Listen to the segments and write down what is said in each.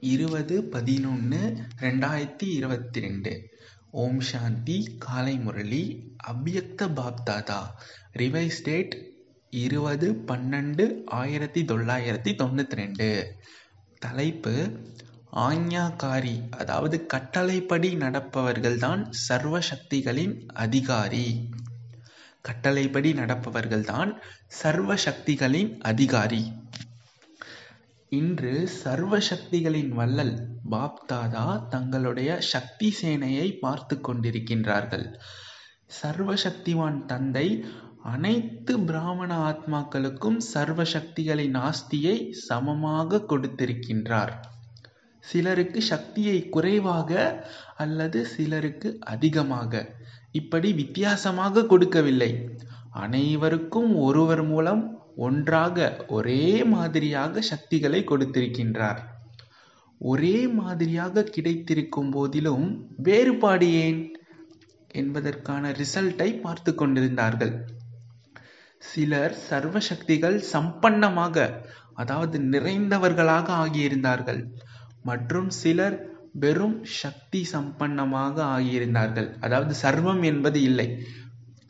இருபது பதினொன்று ரெண்டாயிரத்தி இருபத்தி ரெண்டு ஓம் சாந்தி காலை முரளி அவ்யக்த பாப்தாதா. ரிவைஸ் டேட் இருபது பன்னெண்டு ஆயிரத்தி தொள்ளாயிரத்தி தொண்ணூற்றி ரெண்டு தலைப்பு ஆஞ்ஞாகாரி அதாவது கட்டளைப்படி நடப்பவர்கள்தான் சர்வ சக்திகளின் அதிகாரி. கட்டளைப்படி நடப்பவர்கள்தான் சர்வ சக்திகளின் அதிகாரி. இன்று சர்வ சக்திகளின் வள்ளல் பாப்தாதா தங்களுடைய சக்தி சேனையை பார்த்து கொண்டிருக்கின்றார்கள். சர்வ சக்திவான் தந்தை அனைத்து பிராமண ஆத்மாக்களுக்கும் சர்வ சக்திகளின் ஆஸ்தியை சமமாக கொடுத்திருக்கின்றார். சிலருக்கு சக்தியை குறைவாக அல்லது சிலருக்கு அதிகமாக. இப்படி வித்தியாசமாக கொடுக்கவில்லை. அனைவருக்கும் ஒருவர் மூலம் ஒன்றாக ஒரே மாதிரியாக சக்திகளை கொடுத்திருக்கின்றார். ஒரே மாதிரியாக கிடைத்திருக்கும் போதிலும் வேறுபாடு ஏன்? என்பதற்கான ரிசல்ட்டை பார்த்து கொண்டிருந்தார்கள். சிலர் சர்வ சக்திகள் சம்பன்னமாக அதாவது நிறைந்தவர்களாக ஆகியிருந்தார்கள். மற்றும் சிலர் வெறும் சக்தி சம்பன்னமாக ஆகியிருந்தார்கள். அதாவது சர்வம் என்பது இல்லை.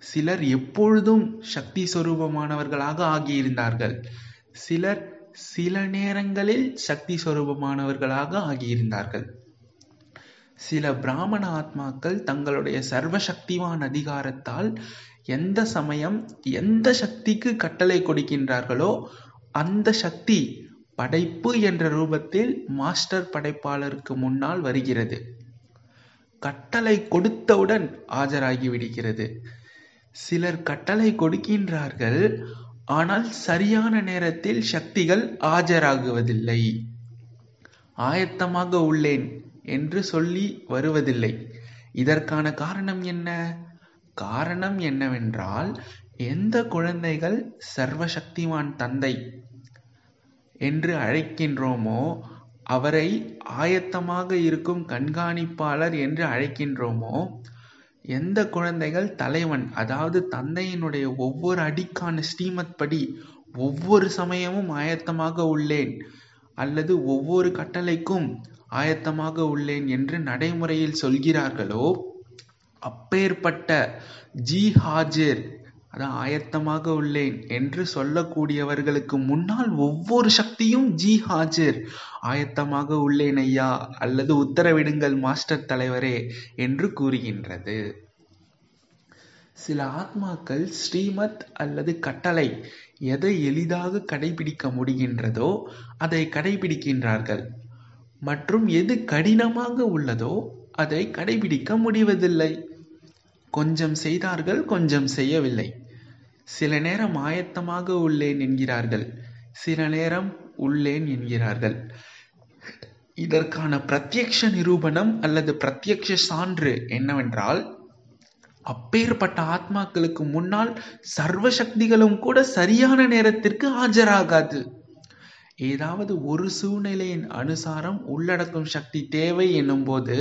சிலர் எப்பொழுதும் சக்தி சொரூபமானவர்களாக ஆகியிருந்தார்கள். சிலர் சில நேரங்களில் சக்தி சொரூபமானவர்களாக ஆகியிருந்தார்கள். சில பிராமண ஆத்மாக்கள் தங்களுடைய சர்வ சக்திவான் அதிகாரத்தால் எந்த சமயம் எந்த சக்திக்கு கட்டளை கொடுக்கின்றார்களோ அந்த சக்தி படைப்பு என்ற ரூபத்தில் மாஸ்டர் படைப்பாளருக்கு முன்னால் வருகிறது. கட்டளை கொடுத்தவுடன் ஆஜராகி விடுகிறது. சிலர் கட்டளை கொடுக்கின்றார்கள் ஆனால் சரியான நேரத்தில் சக்திகள் ஆஜராகுவதில்லை. ஆயத்தமாக உள்ளேன் என்று சொல்லி வருவதில்லை. இதற்கான காரணம் என்ன? காரணம் என்னவென்றால் எந்த குழந்தைகள் சர்வசக்திவான் தந்தை என்று அழைக்கின்றோமோ அவரை ஆயத்தமாக இருக்கும் கண்காணிப்பாளர் என்று அழைக்கின்றோமோ எந்த குழந்தைகள் தலைவன் அதாவது தந்தையினுடைய ஒவ்வொரு அடிக்கான ஸ்ரீமத் படி ஒவ்வொரு சமயமும் ஆயத்தமாக உள்ளேன் அல்லது ஒவ்வொரு கட்டளைக்கும் ஆயத்தமாக உள்ளேன் என்று நடைமுறையில் சொல்கிறார்களோ அப்பேற்பட்ட ஜி ஹாஜிர் அதான் ஆயத்தமாக உள்ளேன் என்று சொல்லக்கூடியவர்களுக்கு முன்னால் ஒவ்வொரு சக்தியும் ஜி ஹாஜிர். ஆயத்தமாக உள்ளேன் ஐயா அல்லது உத்தரவிடுங்கள் மாஸ்டர் தலைவரே என்று கூறுகின்றது. சில ஆத்மாக்கள் ஸ்ரீமத் அல்லது கட்டளை எதை எளிதாக கடைபிடிக்க முடிகின்றதோ அதை கடைபிடிக்கின்றார்கள். மற்றும் எது கடினமாக உள்ளதோ அதை கடைபிடிக்க முடிவதில்லை. கொஞ்சம் செய்தார்கள் கொஞ்சம் செய்யவில்லை. சில நேரம் ஆயத்தமாக உள்ளேன் என்கிறார்கள். சில நேரம் உள்ளேன் என்கிறார்கள். இதற்கான பிரத்யக்ஷ நிரூபணம் அல்லது பிரத்யக்ஷ சான்று என்னவென்றால் அப்பேற்பட்ட ஆத்மாக்களுக்கு முன்னால் சர்வ சக்திகளும் கூட சரியான நேரத்திற்கு ஆஜராகாது. ஏதாவது ஒரு சூழ்நிலையின் அனுசாரம் உள்ளடக்கும் சக்தி தேவை என்னும் போது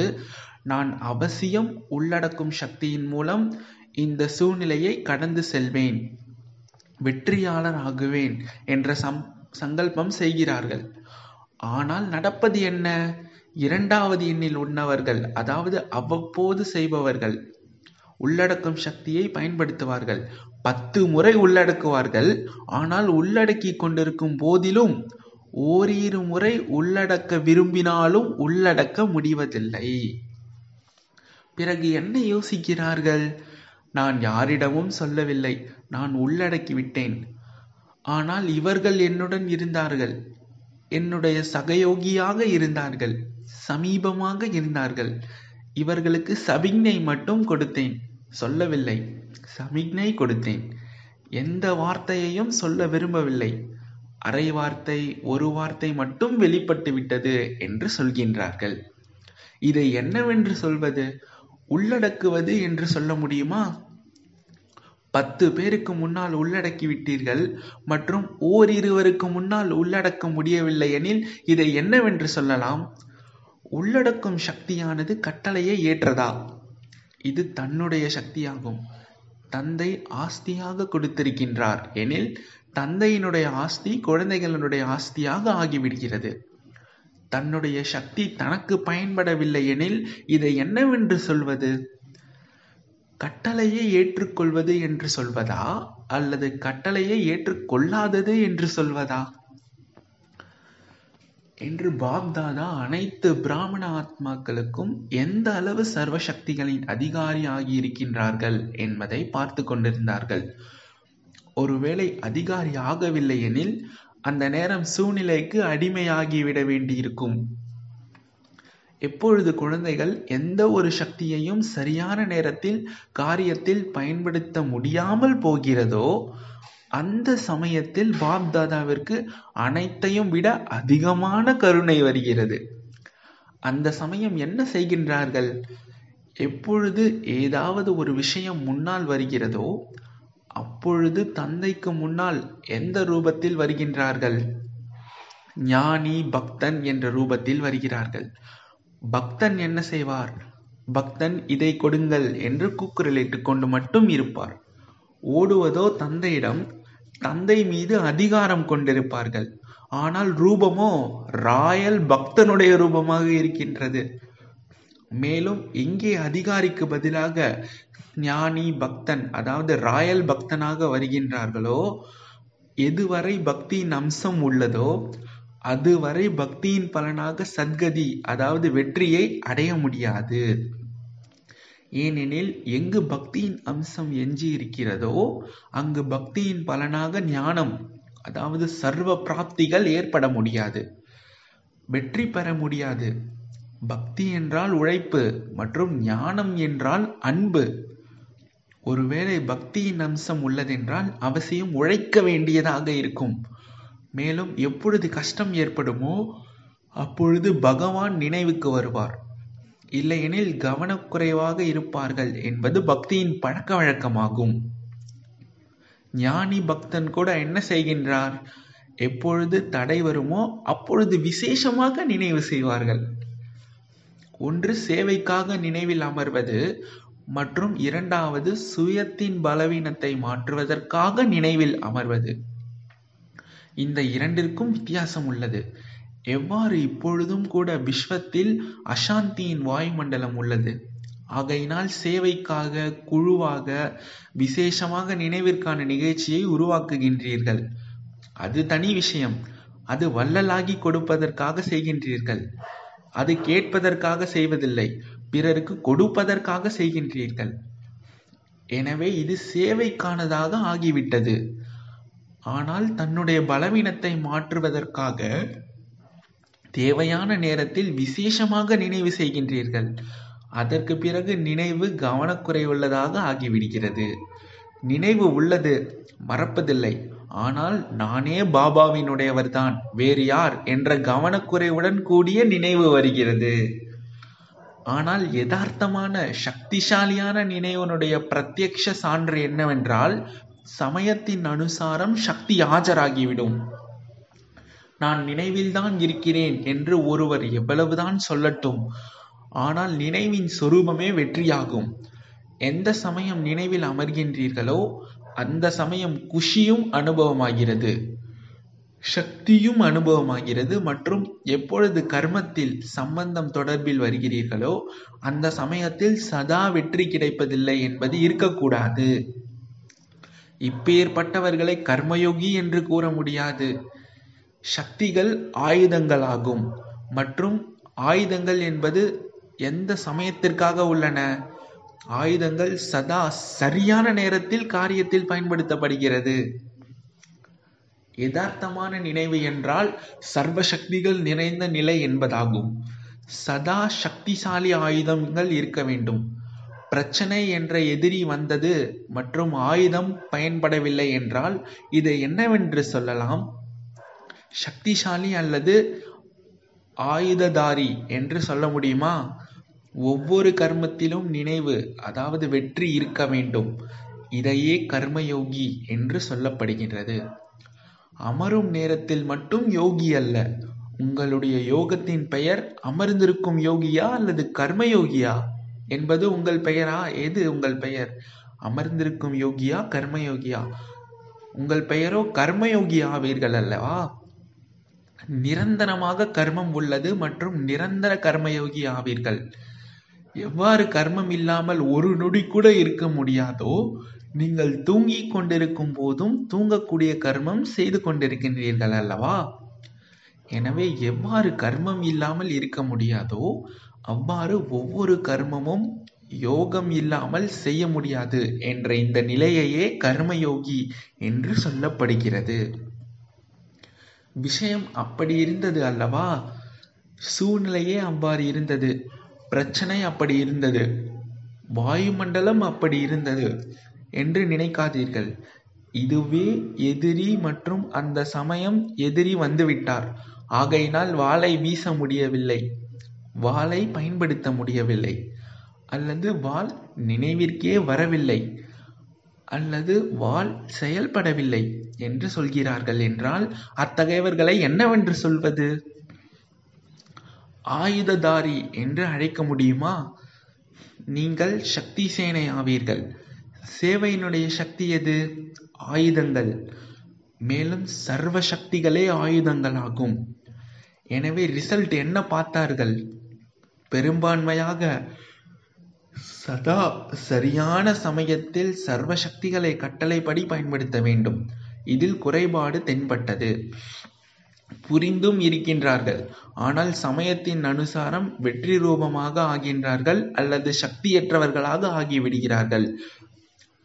நான் அவசியம் உள்ளடக்கும் சக்தியின் மூலம் இந்த சூழ்நிலையை கடந்து செல்வேன். வெற்றியாளர் ஆகுவேன் என்ற சம் சங்கல்பம் செய்கிறார்கள். ஆனால் நடப்பது என்ன? இரண்டாவது எண்ணில் உண்ணவர்கள் அதாவது அவ்வப்போது செய்பவர்கள் உள்ளடக்கும் சக்தியை பயன்படுத்துவார்கள். பத்து முறை உள்ளடக்குவார்கள். ஆனால் உள்ளடக்கி கொண்டிருக்கும் போதிலும் ஓரிரு முறை உள்ளடக்க விரும்பினாலும் உள்ளடக்க முடிவதில்லை. பிறகு என்ன யோசிக்கிறார்கள்? நான் யாரிடமும் சொல்லவில்லை. நான் உள்ளடக்கி விட்டேன் ஆனால் இவர்கள் என்னுடன் இருந்தார்கள். என்னுடைய சகயோகியாக இருந்தார்கள். சமீபமாக இருந்தார்கள். இவர்களுக்கு சமிக்ஞை மட்டும் கொடுத்தேன். சொல்லவில்லை. சமிக்ஞை கொடுத்தேன். எந்த வார்த்தையையும் சொல்ல விரும்பவில்லை. அரை வார்த்தை ஒரு வார்த்தை மட்டும் வெளிப்பட்டு விட்டது என்று சொல்கின்றார்கள். இதை என்னவென்று சொல்வது? உள்ளடக்குவது என்று சொல்ல முடியுமா? பத்து பேருக்கு முன்னால் உள்ளடக்கி விட்டீர்கள் மற்றும் ஓரிருவருக்கு முன்னால் உள்ளடக்க முடியவில்லை எனில் இதை என்னவென்று சொல்லலாம்? உள்ளடக்கும் சக்தியானது கட்டளையை ஏற்றதா? இது தன்னுடைய சக்தியாகும். தந்தை ஆஸ்தியாக கொடுத்திருக்கின்றார் எனில் தந்தையினுடைய ஆஸ்தி குழந்தைகளினுடைய ஆஸ்தியாக ஆகிவிடுகிறது. தன்னுடைய சக்தி தனக்கு பயன்படவில்லை எனில் இதை என்னவென்று சொல்வது? கட்டளையை ஏற்றுக்கொள்வது என்று சொல்வதா? அல்லது கட்டளையை ஏற்றுக்கொள்ளாதது என்று சொல்வதா? என்று பாப்தாதா அனைத்து பிராமண ஆத்மாக்களுக்கும் எந்த அளவு சர்வசக்திகளின் அதிகாரி ஆகியிருக்கின்றார்கள் என்பதை பார்த்து கொண்டிருந்தார்கள். ஒருவேளை அதிகாரி ஆகவில்லை எனில் அந்த நேரம் சூழ்நிலைக்கு அடிமையாகிவிட வேண்டியிருக்கும். எப்பொழுது குழந்தைகள் எந்த ஒரு சக்தியையும் சரியான நேரத்தில் காரியத்தில் பயன்படுத்த முடியாமல் போகிறதோ அந்த சமயத்தில் பாப் தாதாவிற்கு அனைத்தையும் விட அதிகமான கருணை வருகிறது. அந்த சமயம் என்ன செய்கின்றார்கள்? எப்பொழுது ஏதாவது ஒரு விஷயம் முன்னால் வருகிறதோ அப்பொழுது தந்தைக்கு முன்னால் எந்த ரூபத்தில் வருகின்றார்கள்? ஞானி பக்தன் என்ற ரூபத்தில் வருகிறார்கள். பக்தன் என்ன செய்வார்? பக்தன் இதை கொடுங்கள் என்று கூக்குரலிட்டுக் கொண்டு மட்டும் இருப்பார். ஓடுவதோ தந்தையிடம் தந்தை மீது அதிகாரம் கொண்டிருப்பார்கள். ஆனால் ரூபமோ ராயல் பக்தனுடைய ரூபமாக இருக்கின்றது. மேலும் இங்கே அதிகாரிக்கு பதிலாக ஞானி பக்தன் அதாவது ராயல் பக்தனாக வருகின்றார்களோ எதுவரை பக்தியின் அம்சம் உள்ளதோ அதுவரை பக்தியின் பலனாக சத்கதி அதாவது வெற்றியை அடைய முடியாது. ஏனெனில் எங்கு பக்தியின் அம்சம் எஞ்சி இருக்கிறதோ அங்கு பக்தியின் பலனாக ஞானம் அதாவது சர்வ பிராப்திகள் ஏற்பட முடியாது. வெற்றி பெற முடியாது. பக்தி என்றால் உழைப்பு மற்றும் ஞானம் என்றால் அன்பு. ஒருவேளை பக்தியின் அம்சம் உள்ளதென்றால் அவசியம் உழைக்க வேண்டியதாக இருக்கும். மேலும் எப்பொழுது கஷ்டம் ஏற்படுமோ அப்பொழுது பகவான் நினைவுக்கு வருவார். இல்லையெனில் கவனக்குறைவாக இருப்பார்கள் என்பது பக்தியின் பழக்க வழக்கமாகும். ஞானி பக்தன் கூட என்ன செய்கின்றார்? எப்பொழுது தடை வருமோ அப்பொழுது விசேஷமாக நினைவு செய்வார்கள். ஒன்று சேவைக்காக நினைவில் அமர்வது மற்றும் இரண்டாவது சுயத்தின் பலவீனத்தை மாற்றுவதற்காக நினைவில் அமர்வது. இந்த இரண்டிற்கும் வித்தியாசம் உள்ளது. எவ்வாறு இப்பொழுதும் கூட விஸ்வத்தில் அசாந்தியின் வாயுமண்டலம் உள்ளது? ஆகையினால் சேவைக்காக குழுவாக விசேஷமாக நினைவிற்கான நிகழ்ச்சியை உருவாக்குகின்றீர்கள். அது தனி விஷயம். அது வள்ளலாகி கொடுப்பதற்காக செய்கின்றீர்கள். அது கேட்பதற்காக செய்வதில்லை. பிறருக்கு கொடுப்பதற்காக செய்கின்றீர்கள். எனவே இது சேவைக்கானதாக ஆகிவிட்டது. ஆனால் தன்னுடைய பலவீனத்தை மாற்றுவதற்காக தேவையான நேரத்தில் விசேஷமாக நினைவு செய்கின்றீர்கள். அதற்கு பிறகு நினைவு கவனக்குறைவுள்ளதாக ஆகிவிடுகிறது. நினைவு உள்ளது மறப்பதில்லை. ஆனால் நானே பாபாவினுடையவர்தான் வேறு யார்? என்ற கவனக்குறைவுடன் கூடிய நினைவு வருகிறது. ஆனால் யதார்த்தமான சக்திசாலியான நினைவனுடைய பிரத்யக்ஷ சான்று என்னவென்றால் சமயத்தின் அனுசாரம் சக்தி ஆஜராகிவிடும். நான் நினைவில்தான் இருக்கிறேன் என்று ஒருவர் எவ்வளவுதான் சொல்லட்டும் ஆனால் நினைவின் சொரூபமே வெற்றியாகும். எந்த சமயம் நினைவில் அமர்கின்றீர்களோ அந்த சமயம் குஷியும் அனுபவமாகிறது. சக்தியும் அனுபவமாகிறது. மற்றும் எப்பொழுது கர்மத்தில் சம்பந்தம் தொடர்பில் வருகிறீர்களோ அந்த சமயத்தில் சதா வெற்றி கிடைப்பதில்லை என்பது இருக்கக்கூடாது. இப்பேற்பட்டவர்களை கர்மயோகி என்று கூற முடியாது. சக்திகள் ஆயுதங்களாகும். மற்றும் ஆயுதங்கள் என்பது எந்த சமயத்திற்காக உள்ளன? ஆயுதங்கள் சதா சரியான நேரத்தில் காரியத்தில் பயன்படுத்தப்படுகிறது. யதார்த்தமான நினைவு என்றால் சர்வசக்திகள் நிறைந்த நிலை என்பதாகும். சதா சக்திசாலி ஆயுதங்கள் இருக்க வேண்டும். பிரச்சனை என்ற எதிரி வந்தது மற்றும் ஆயுதம் பயன்படவில்லை என்றால் இதை என்னவென்று சொல்லலாம்? சக்திசாலி அல்லது ஆயுததாரி என்று சொல்ல முடியுமா? ஒவ்வொரு கர்மத்திலும் நினைவு அதாவது வெற்றி இருக்க வேண்டும். இதையே கர்மயோகி என்று சொல்லப்படுகின்றது. அமரும் நேரத்தில் மட்டும் யோகி அல்ல. உங்களுடைய யோகத்தின் பெயர் அமர்ந்திருக்கும் யோகியா அல்லது கர்மயோகியா என்பது உங்கள் பெயரா? எது உங்கள் பெயர்? அமர்ந்திருக்கும் யோகியா கர்மயோகியா உங்கள் பெயரோ கர்மயோகி ஆவீர்கள் அல்லவா? நிரந்தரமாக கர்மம் உள்ளது மற்றும் நிரந்தர கர்மயோகி ஆவீர்கள். எவ்வாறு கர்மம் இல்லாமல் ஒரு நொடி கூட இருக்க முடியாதோ நீங்கள் தூங்கிக் கொண்டிருக்கும் போதும் தூங்கக்கூடிய கர்மம் செய்து கொண்டிருக்கின்றீர்கள் அல்லவா? எனவே எவ்வாறு கர்மம் இல்லாமல் இருக்க முடியாதோ அவ்வாறு ஒவ்வொரு கர்மமும் யோகம் இல்லாமல் செய்ய முடியாது என்ற இந்த நிலையையே கர்மயோகி என்று சொல்லப்படுகிறது. விஷயம் அப்படி இருந்தது அல்லவா? சூழ்நிலையே அவ்வாறு இருந்தது. பிரச்சனை அப்படி இருந்தது. வாயுமண்டலம் அப்படி இருந்தது. என்று நினைக்காதீர்கள். இதுவே எதிரி மற்றும் அந்த சமயம் எதிரி வந்துவிட்டார். ஆகையினால் வாளை வீச முடியவில்லை. வாளை பயன்படுத்த முடியவில்லை. அல்லது வாள் நினைவிற்கே வரவில்லை. அல்லது வாள் செயல்படவில்லை என்று சொல்கிறார்கள் என்றால் அத்தகையவர்களை என்னவென்று சொல்வது? ஆயுததாரி என்று அழைக்க முடியுமா? நீங்கள் சக்தி சேனை ஆவீர்கள். சேவையினுடைய சக்தி எது? ஆயுதங்கள். மேலும் சர்வ சக்திகளே ஆயுதங்கள் ஆகும் எனவே ரிசல்ட் என்ன பார்த்தார்கள்? பெரும்பான்மையாக சதா சரியான சமயத்தில் சர்வ சக்திகளை கட்டளைப்படி பயன்படுத்த வேண்டும். இதில் குறைபாடு தென்பட்டது. புரிந்தும் இருக்கின்றார்கள். ஆனால் சமயத்தின் அனுசாரம் வெற்றி ரூபமாக ஆகின்றார்கள் அல்லது சக்தியற்றவர்களாக ஆகிவிடுகிறார்கள்.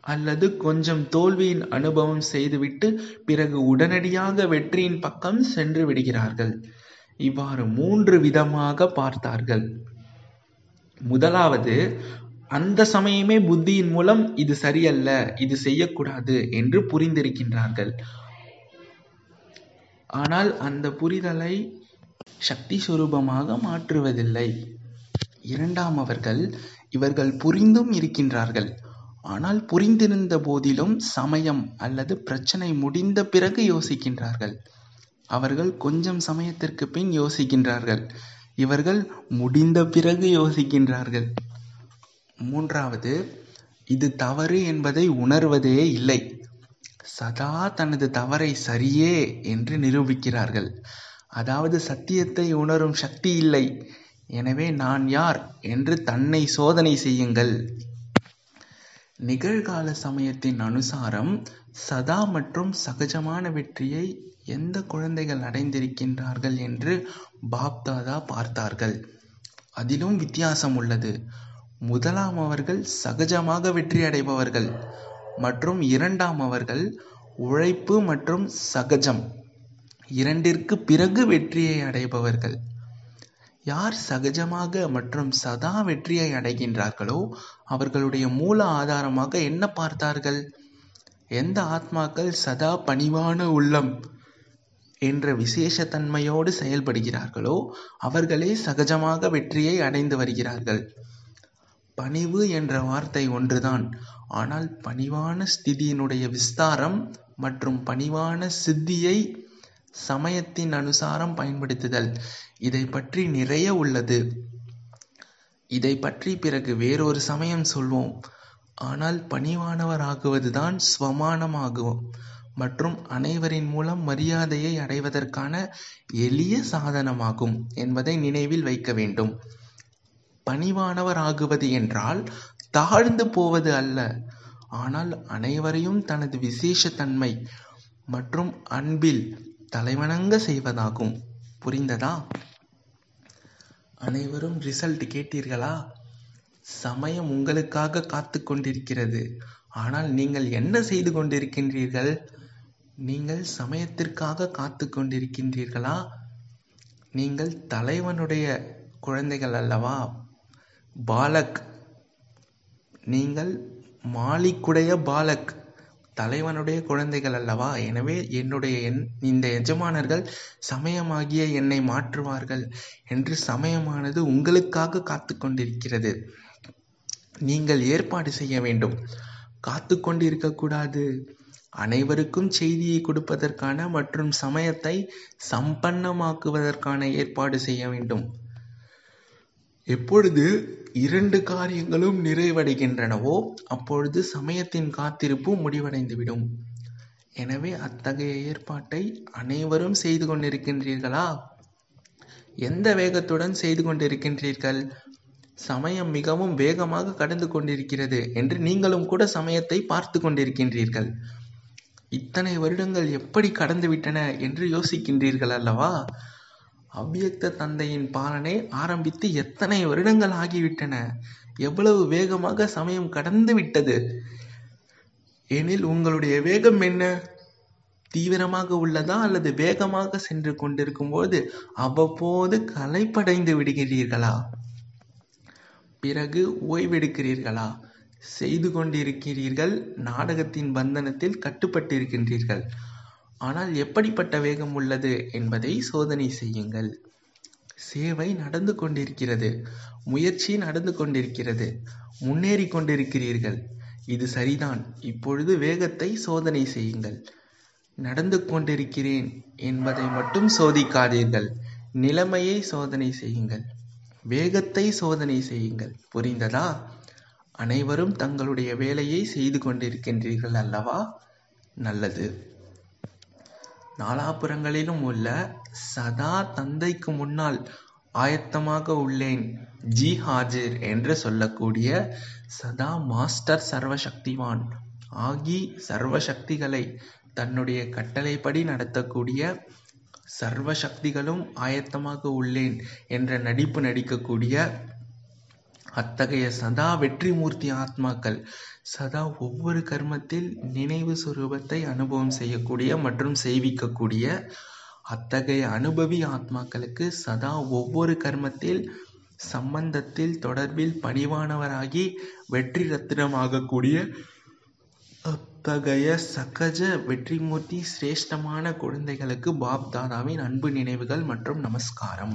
அல்லது கொஞ்சம் தோல்வியின் அனுபவம் செய்துவிட்டு பிறகு உடனடியாக வெற்றியின் பக்கம் சென்று விடுகிறார்கள். இவ்வாறு மூன்று விதமாக பார்த்தார்கள். முதலாவது அந்த சமயமே புத்தியின் மூலம் இது சரியல்ல இது செய்யக்கூடாது என்று புரிந்திருக்கின்றார்கள். ஆனால் அந்த புரிதலை சக்தி சுரூபமாக மாற்றுவதில்லை. இரண்டாம் அவர்கள் இவர்கள் புரிந்தும் இருக்கின்றார்கள். ஆனால் புரிந்திருந்த போதிலும் சமயம் அல்லது பிரச்சனை முடிந்த பிறகு யோசிக்கின்றார்கள். அவர்கள் கொஞ்சம் சமயத்திற்கு பின் யோசிக்கின்றார்கள். இவர்கள் முடிந்த பிறகு யோசிக்கின்றார்கள். மூன்றாவது இது தவறு என்பதை உணர்வதே இல்லை. சதா தனது தவறை சரியே என்று நிரூபிக்கிறார்கள். அதாவது சத்தியத்தை உணரும் சக்தி இல்லை. எனவே நான் யார் என்று தன்னை சோதனை செய்யுங்கள். நிகழ்கால சமயத்தின் அனுசாரம் சதா மற்றும் சகஜமான வெற்றியை எந்த குழந்தைகள் அடைந்திருக்கின்றார்கள் என்று பாப்தாதா பார்த்தார்கள். அதிலும் வித்தியாசம் உள்ளது. முதலாம் அவர்கள் சகஜமாக வெற்றி அடைபவர்கள் மற்றும் இரண்டாம் அவர்கள் உழைப்பு மற்றும் சகஜம். இரண்டிற்கு பிறகு வெற்றியை அடைபவர்கள். யார் சகஜமாக மற்றும் சதா வெற்றியை அடைகின்றார்களோ அவர்களுடைய மூல ஆதாரமாக என்ன பார்த்தார்கள்? எந்த ஆத்மாக்கள் சதா பணிவான உள்ளம் என்ற விசேஷத்தன்மையோடு செயல்படுகிறார்களோ அவர்களே சகஜமாக வெற்றியை அடைந்து வருகிறார்கள். பணிவு என்ற வார்த்தை ஒன்றுதான். ஆனால் பணிவான ஸ்திதியினுடைய விஸ்தாரம் மற்றும் பணிவான சித்தியை சமயத்தின் அனுசாரம் பயன்படுத்துதல். இதை பற்றி நிறைய உள்ளது. இதை பற்றி பிறகு வேறொரு சமயம் சொல்வோம். ஆனால் பணிவானவராகுவதுதான் ஸ்வமானமாகும். மற்றும் அனைவரின் மூலம் மரியாதையை அடைவதற்கான எளிய சாதனமாகும் என்பதை நினைவில் வைக்க வேண்டும். பணிவானவர் ஆகுவது என்றால் தாழ்ந்து போவது அல்ல. ஆனால் அனைவரையும் தனது விசேஷத்தன்மை மற்றும் அன்பில் தலைவணங்க செய்வதாகும். புரிந்ததா? அனைவரும் ரிசல்ட் கேட்டீர்களா? சமயம் உங்களுக்காக காத்து கொண்டிருக்கிறது. ஆனால் நீங்கள் என்ன செய்து கொண்டிருக்கின்றீர்கள்? நீங்கள் சமயத்திற்காக காத்து கொண்டிருக்கின்றீர்களா? நீங்கள் தலைவனுடைய குழந்தைகள் அல்லவா? பாலக். நீங்கள் மாலிக்குடைய பாலக். தலைவனுடைய குழந்தைகள் அல்லவா? எனவே என்னுடைய என் இந்த எஜமானர்கள் சமயமாகிய என்னை மாற்றுவார்கள் என்று சமயமானது உங்களுக்காக காத்து கொண்டிருக்கிறது நீங்கள் ஏற்பாடு செய்ய வேண்டும். காத்து கொண்டிருக்கக்கூடாது அனைவருக்கும் செய்தியை கொடுப்பதற்கான மற்றும் சமயத்தை சம்பன்னமாக்குவதற்கான ஏற்பாடு செய்ய வேண்டும். எப்பொழுது இரண்டு காரியங்களும் நிறைவடைகின்றனவோ அப்பொழுது சமயத்தின் காத்திருப்பு முடிவடைந்துவிடும். எனவே அத்தகைய ஏற்பாட்டை அனைவரும் செய்து கொண்டிருக்கின்றீர்களா? எந்த வேகத்துடன் செய்து கொண்டிருக்கின்றீர்கள்? சமயம் மிகவும் வேகமாக கடந்து கொண்டிருக்கிறது என்று நீங்களும் கூட சமயத்தை பார்த்து கொண்டிருக்கின்றீர்கள். இத்தனை வருடங்கள் எப்படி கடந்துவிட்டன என்று யோசிக்கின்றீர்கள் அல்லவா? அவ்வியக்த தந்தையின் பாலனை ஆரம்பித்து எத்தனை வருடங்கள் ஆகிவிட்டன? எவ்வளவு வேகமாக சமயம் கடந்து விட்டது? எனில் உங்களுடைய வேகம் என்ன? தீவிரமாக உள்ளதா அல்லது வேகமாக சென்று கொண்டிருக்கும் போது அவ்வப்போது களைப்படைந்து விடுகிறீர்களா? பிறகு ஓய்வெடுக்கிறீர்களா? செய்து கொண்டிருக்கிறீர்கள் நாடகத்தின் பந்தனத்தில் கட்டுப்பட்டிருக்கின்றீர்கள். ஆனால் எப்படிப்பட்ட வேகம் உள்ளது என்பதை சோதனை செய்யுங்கள். சேவை நடந்து கொண்டிருக்கிறது. முயற்சி நடந்து கொண்டிருக்கிறது. முன்னேறி கொண்டிருக்கிறீர்கள். இது சரிதான். இப்பொழுது வேகத்தை சோதனை செய்யுங்கள். நடந்து கொண்டிருக்கிறேன் என்பதை மட்டும் சோதிக்காதீர்கள். நிலைமையை சோதனை செய்யுங்கள். வேகத்தை சோதனை செய்யுங்கள். புரிந்ததா? அனைவரும் தங்களுடைய வேலையை செய்து கொண்டிருக்கின்றீர்கள் அல்லவா? நல்லது. நாலாபுறங்களிலும் உள்ள சதா தந்தைக்கு முன்னால் ஆயத்தமாக உள்ளேன். ஜி ஹாஜிர் என்று சொல்லக்கூடிய சதா மாஸ்டர் சர்வசக்திவான். ஆகி சர்வசக்திகளை தன்னுடைய கட்டளைப்படி நடத்தக்கூடிய சர்வ சக்திகளும் ஆயத்தமாக உள்ளேன் என்ற நடிப்பு நடிக்கக்கூடிய அத்தகைய சதா வெற்றிமூர்த்தி ஆத்மாக்கள் சதா ஒவ்வொரு கர்மத்தில் நினைவு சுரூபத்தை அனுபவம் செய்யக்கூடிய மற்றும் செய்விக்கக்கூடிய அத்தகைய அனுபவி ஆத்மாக்களுக்கு சதா ஒவ்வொரு கர்மத்தில் சம்பந்தத்தில் தொடர்பில் பணிவானவராகி வெற்றி ரத்தினமாகக்கூடிய அத்தகைய சகஜ வெற்றிமூர்த்தி சிரேஷ்டமான குழந்தைகளுக்கு பாப் தாதாவின் அன்பு நினைவுகள் மற்றும் நமஸ்காரம்.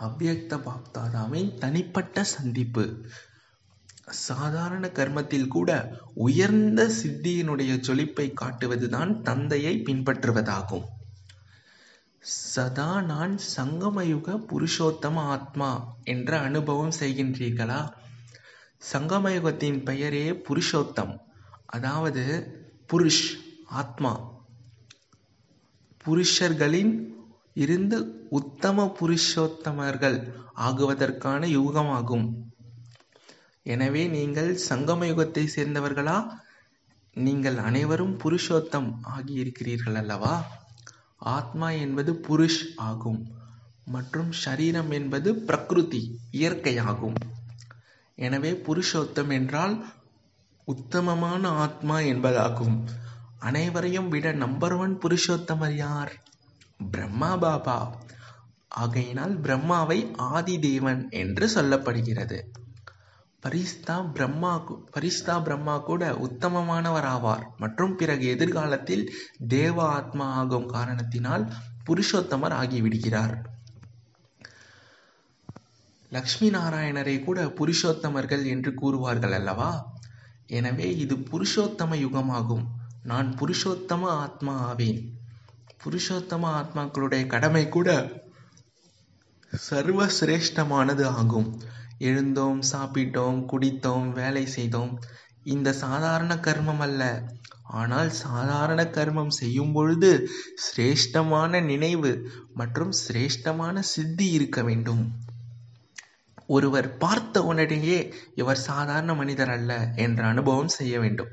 அவ்வியக்த பாப்தாதாவின் தனிப்பட்ட சந்திப்பு. சாதாரண கர்மத்தில் கூட உயர்ந்த சித்தியினுடைய சொலிப்பை காட்டுவதுதான் தந்தையை பின்பற்றுவதாகும். சதா நான் சங்கமயுக புருஷோத்தம ஆத்மா என்ற அனுபவம் செய்கின்றீர்களா? சங்கமயுகத்தின் பெயரே புருஷோத்தம். அதாவது புருஷ் ஆத்மா. புருஷர்களின் இருந்து உத்தம புருஷோத்தமர்கள் ஆகுவதற்கான யுகமாகும். எனவே நீங்கள் சங்கம யுகத்தை சேர்ந்தவர்களா? நீங்கள் அனைவரும் புருஷோத்தம் ஆகியிருக்கிறீர்கள் அல்லவா? ஆத்மா என்பது புருஷ் ஆகும். மற்றும் ஷரீரம் என்பது பிரகிருதி இயற்கையாகும். எனவே புருஷோத்தம் என்றால் உத்தமமான ஆத்மா என்பதாகும். அனைவரையும் விட நம்பர் ஒன் புருஷோத்தமர் யார்? பிரம்மா பாபா. ஆகையினால் பிரம்மாவை ஆதி தேவன் என்று சொல்லப்படுகிறது. பரிஸ்தா பிரம்மா பரிஸ்தா பிரம்மா கூட உத்தமமானவர் ஆவார் மற்றும் பிறகு எதிர்காலத்தில் தேவ ஆத்மா ஆகும் காரணத்தினால் புருஷோத்தமர் ஆகிவிடுகிறார். லக்ஷ்மி நாராயணரை கூட புருஷோத்தமர்கள் என்று கூறுவார்கள் அல்லவா? எனவே இது புருஷோத்தம யுகமாகும். நான் புருஷோத்தம ஆத்மா ஆவேன். புருஷோத்தம ஆத்மாக்களுடைய கடமை கூட சர்வ சிரேஷ்டமானது ஆகும். எழுந்தோம் சாப்பிட்டோம் குடித்தோம் வேலை செய்தோம். இந்த சாதாரண கர்மம் அல்ல. ஆனால் சாதாரண கர்மம் செய்யும் பொழுது சிரேஷ்டமான நினைவு மற்றும் சிரேஷ்டமான சித்தி இருக்க வேண்டும். ஒருவர் பார்த்த உடனேயே இவர் சாதாரண மனிதர் அல்ல என்ற அனுபவம் செய்ய வேண்டும்.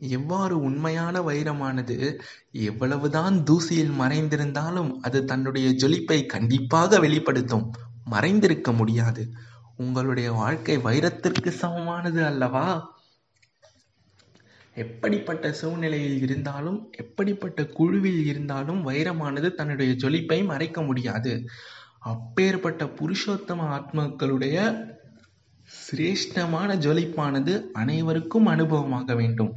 எவ்வாறு உண்மையான வைரமானது எவ்வளவுதான் தூசியில் மறைந்திருந்தாலும் அது தன்னுடைய ஜொலிப்பை கண்டிப்பாக வெளிப்படுத்தும். மறைந்திருக்க முடியாது. உங்களுடைய வாழ்க்கை வைரத்திற்கு சமமானது அல்லவா? எப்படிப்பட்ட சூழ்நிலையில் இருந்தாலும் எப்படிப்பட்ட குழுவில் இருந்தாலும் வைரமானது தன்னுடைய ஜொலிப்பை மறைக்க முடியாது. அப்பேற்பட்ட புருஷோத்தம ஆத்மாக்களுடைய சிரேஷ்டமான ஜொலிப்பானது அனைவருக்கும் அனுபவமாக வேண்டும்.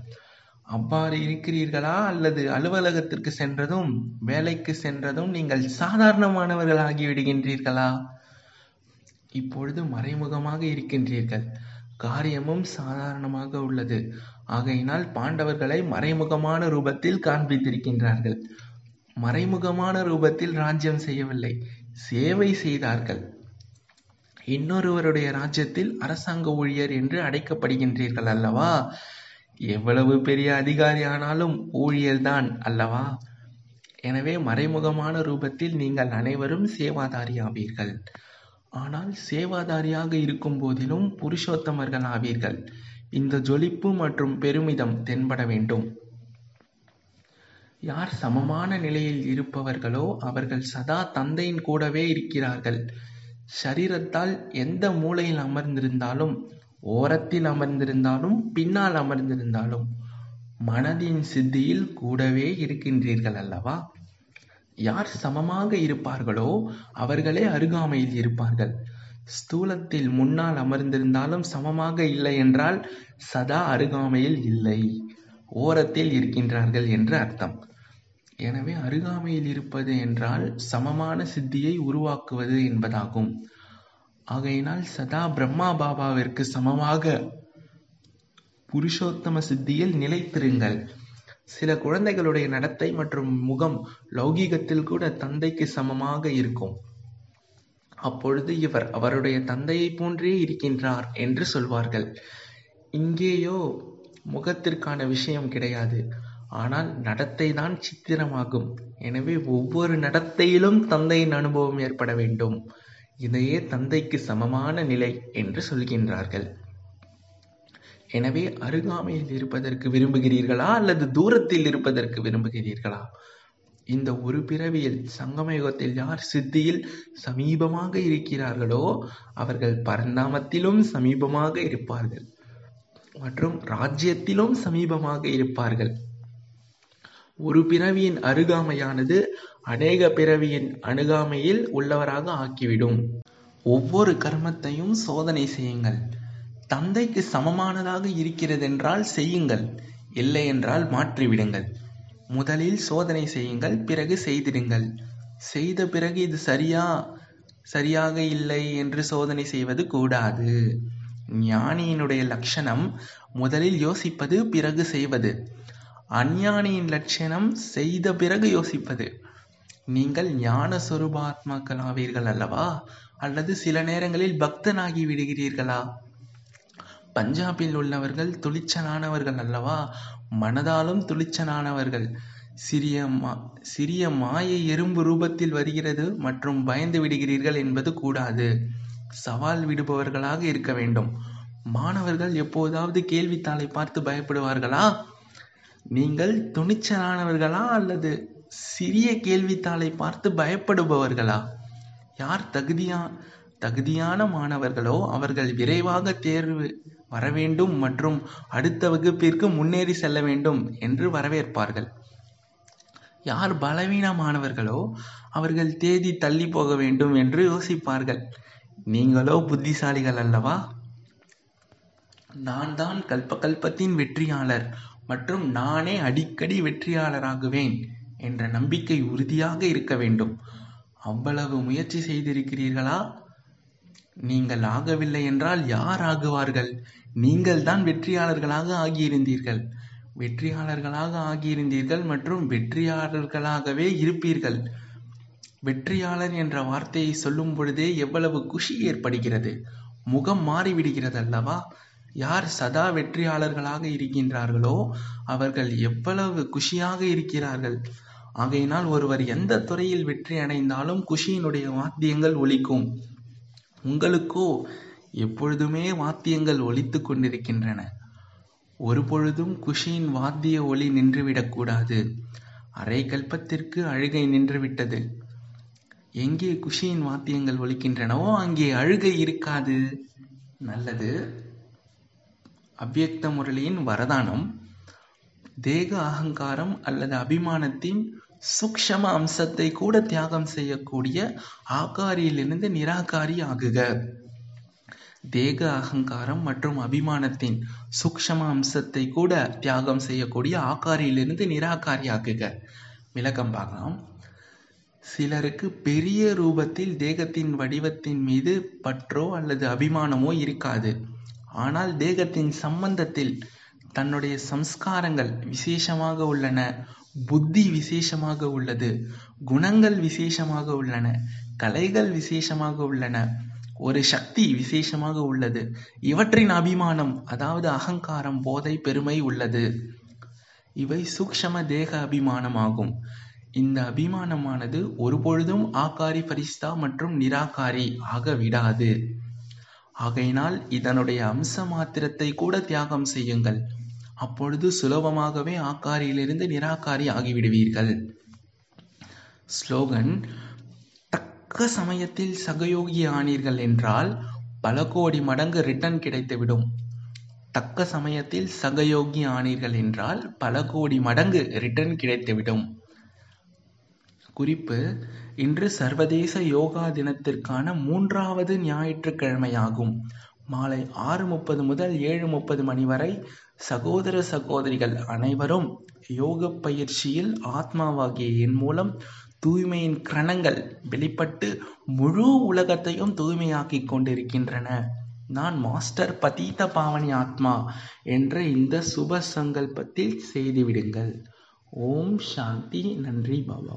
அவ்வாறு இருக்கிறீர்களா? அல்லது அலுவலகத்திற்கு சென்றதும் வேலைக்கு சென்றதும் நீங்கள் சாதாரணமானவர்கள் ஆகிவிடுகின்றீர்களா இப்பொழுது மறைமுகமாக இருக்கின்றீர்கள். காரியமும் சாதாரணமாக உள்ளது. ஆகையினால் பாண்டவர்களை மறைமுகமான ரூபத்தில் காண்பித்திருக்கின்றார்கள். மறைமுகமான ரூபத்தில் ராஜ்யம் செய்யவில்லை. சேவை செய்தார்கள். இன்னொருவருடைய ராஜ்யத்தில் அரசாங்க ஊழியர் என்று அழைக்கப்படுகின்றீர்கள் அல்லவா? எவ்வளவு பெரிய அதிகாரி ஆனாலும் ஊழியர்தான் அல்லவா? எனவே மறைமுகமான ரூபத்தில் நீங்கள் அனைவரும் சேவாதாரி ஆவீர்கள். ஆனால் சேவாதாரியாக இருக்கும் போதிலும் புருஷோத்தமர்கள் ஆவீர்கள். இந்த ஜொலிப்பு மற்றும் பெருமிதம் தென்பட வேண்டும். யார் சமமான நிலையில் இருப்பவர்களோ அவர்கள் சதா தந்தையின் கூடவே இருக்கிறார்கள். சரீரத்தால் எந்த மூலையில் அமர்ந்திருந்தாலும் ஓரத்தில் அமர்ந்திருந்தாலும் பின்னால் அமர்ந்திருந்தாலும் மனதின் சித்தியில் கூடவே இருக்கின்றீர்கள் அல்லவா? யார் சமமாக இருப்பார்களோ அவர்களே அருகாமையில் இருப்பார்கள். ஸ்தூலத்தில் முன்னால் அமர்ந்திருந்தாலும் சமமாக இல்லை என்றால் சதா அருகாமையில் இல்லை. ஓரத்தில் இருக்கின்றார்கள் என்று அர்த்தம். எனவே அருகாமையில் இருப்பது என்றால் சமமான சித்தியை உருவாக்குவது என்பதாகும். ஆகையினால் சதா பிரம்மா பாபாவிற்கு சமமாக புருஷோத்தம சித்தியில் நிலைத்திருங்கள். சில குழந்தைகளுடைய நடத்தை மற்றும் முகம் லௌகீகத்தில் கூட தந்தைக்கு சமமாக இருக்கும். அப்பொழுது இவர் அவருடைய தந்தையை போன்றே இருக்கின்றார் என்று சொல்வார்கள். இங்கேயோ முகத்திற்கான விஷயம் கிடையாது. ஆனால் நடத்தை தான் சித்திரமாகும். எனவே ஒவ்வொரு நடத்தையிலும் தந்தையின் அனுபவம் ஏற்பட வேண்டும். இதையே தந்தைக்கு சமமான நிலை என்று சொல்கின்றார்கள். எனவே அருகாமையில் இருப்பதற்கு விரும்புகிறீர்களா அல்லது தூரத்தில் இருப்பதற்கு விரும்புகிறீர்களா? இந்த ஒரு பிறவியில் சங்கமயோகத்தில் யார் சித்தியில் சமீபமாக இருக்கிறார்களோ அவர்கள் பரந்தாமத்திலும் சமீபமாக இருப்பார்கள் மற்றும் ராஜ்யத்திலும் சமீபமாக இருப்பார்கள். ஒரு பிறவியின் அருகாமையானது அநேக பிறவியின் அணுகாமையில் உள்ளவராக ஆக்கிவிடும். ஒவ்வொரு கர்மத்தையும் சோதனை செய்யுங்கள். தந்தைக்கு சமமானதாக இருக்கிறதென்றால் செய்யுங்கள். இல்லை என்றால் மாற்றிவிடுங்கள். முதலில் சோதனை செய்யுங்கள் பிறகு செய்திடுங்கள். செய்த பிறகு இது சரியா சரியாக இல்லை என்று சோதனை செய்வது கூடாது. ஞானியினுடைய லட்சணம் முதலில் யோசிப்பது பிறகு செய்வது. அஞ்ஞானியின் லட்சணம் செய்த பிறகு யோசிப்பது. நீங்கள் ஞான சொரூபாத்மாக்களாவீர்கள் அல்லவா? அல்லது சில நேரங்களில் பக்தனாகி விடுகிறீர்களா? பஞ்சாபில் உள்ளவர்கள் துளிச்சலானவர்கள் அல்லவா? மனதாலும் துளிச்சலானவர்கள். சிறிய மா சிறிய மாயை எறும்பு ரூபத்தில் வருகிறது மற்றும் பயந்து விடுகிறீர்கள் என்பது கூடாது. சவால் விடுபவர்களாக இருக்க வேண்டும். மாணவர்கள் எப்போதாவது கேள்வித்தாளை பார்த்து பயப்படுவார்களா? நீங்கள் துணிச்சலானவர்களா அல்லது சிறிய கேள்வித்தாளை பார்த்து பயப்படுபவர்களா? யார் தகுதியா தகுதியான மாணவர்களோ அவர்கள் விரைவாக தேர்வு வர வேண்டும் மற்றும் அடுத்த வகுப்பிற்கு முன்னேறி செல்ல வேண்டும் என்று வரவேற்பார்கள். யார் பலவீனமானவர்களோ அவர்கள் தேதி தள்ளி போக வேண்டும் என்று யோசிப்பார்கள். நீங்களோ புத்திசாலிகள் அல்லவா? நான் தான் கல்பகல்பத்தின் வெற்றியாளர் மற்றும் நானே அடிக்கடி வெற்றியாளராகுவேன். என்ற நம்பிக்கை உறுதியாக இருக்க வேண்டும். அவ்வளவு முயற்சி செய்திருக்கிறீர்களா? நீங்கள் ஆகவில்லை என்றால் யார் ஆகுவார்கள்? நீங்கள் தான் வெற்றியாளர்களாக ஆகியிருந்தீர்கள். வெற்றியாளர்களாக ஆகியிருந்தீர்கள் மற்றும் வெற்றியாளர்களாகவே இருப்பீர்கள். வெற்றியாளர் என்ற வார்த்தையை சொல்லும் பொழுதே எவ்வளவு குஷி ஏற்படுகிறது. முகம் மாறிவிடுகிறது அல்லவா? யார் சதா வெற்றியாளர்களாக இருக்கின்றார்களோ அவர்கள் எவ்வளவு குஷியாக இருக்கிறார்கள். ஆகையினால் ஒருவர் எந்த துறையில் வெற்றி அடைந்தாலும் குஷியினுடைய வாத்தியங்கள் ஒலிக்கும். உங்களுக்கோ எப்பொழுதுமே வாத்தியங்கள் ஒலித்து கொண்டிருக்கின்றன. ஒரு பொழுதும் குஷியின் வாத்திய ஒலி நின்றுவிடக்கூடாது அரை கல்பத்திற்கு அழுகை நின்றுவிட்டது. எங்கே குஷியின் வாத்தியங்கள் ஒலிக்கின்றனவோ அங்கே அழுகை இருக்காது. நல்லது. அவ்வியக்த முரளியின் வரதானம் தேக அகங்காரம் அல்லது அபிமானத்தின் சூக்ஷம அம்சத்தை கூட தியாகம் செய்யக்கூடிய ஆகாரியிலிருந்து நிராகாரி ஆகுக. தேக அகங்காரம் மற்றும் அபிமானத்தின் சூக்ஷம அம்சத்தை கூட தியாகம் செய்யக்கூடிய ஆகாரியிலிருந்து நிராகாரி ஆகுக. விளக்கம் பார்க்கலாம். சிலருக்கு பெரிய ரூபத்தில் தேகத்தின் வடிவத்தின் மீது பற்றோ அல்லது அபிமானமோ இருக்காது. ஆனால் தேகத்தின் சம்பந்தத்தில் தன்னுடைய சம்ஸ்காரங்கள் விசேஷமாக உள்ளன. புத்தி விசேஷமாக உள்ளது குணங்கள் விசேஷமாக உள்ளன கலைகள் விசேஷமாக உள்ளன ஒரு சக்தி விசேஷமாக உள்ளது. இவற்றின் அபிமானம் அதாவது அகங்காரம் போதை பெருமை உள்ளது. இவை சூக்ஷம தேக அபிமானமாகும். இந்த அபிமானமானது ஒருபொழுதும் ஆகாரி பரிஸ்தா மற்றும் நிராகாரி ஆக விடாது. ஆகையினால் இதனுடைய அம்ச மாத்திரத்தை கூட தியாகம் செய்யுங்கள். அப்பொழுது சுலபமாகவே ஆக்காரியிலிருந்து நிராகாரி ஆகிவிடுவீர்கள். ஸ்லோகன் தக்க சமயத்தில் சகயோகி ஆனீர்கள் என்றால் பல கோடி மடங்கு ரிட்டர்ன் கிடைத்துவிடும். தக்க சமயத்தில் சகயோகி ஆனீர்கள் என்றால் பல கோடி மடங்கு ரிட்டர்ன் கிடைத்துவிடும். குறிப்பு இன்று சர்வதேச யோகா தினத்திற்கான மூன்றாவது ஞாயிற்றுக்கிழமையாகும். மாலை ஆறு முப்பது முதல் ஏழு முப்பது மணி வரை சகோதர சகோதரிகள் அனைவரும் யோக பயிற்சியில் ஆத்மாவாகிய என் மூலம் தூய்மையின் கிரணங்கள் வெளிப்பட்டு முழு உலகத்தையும் தூய்மையாக்கி கொண்டிருக்கின்றன. நான் மாஸ்டர் பதீத பாவனி ஆத்மா என்ற இந்த சுப சங்கல்பத்தில் செய்துவிடுங்கள். ஓம் சாந்தி. நன்றி பாபா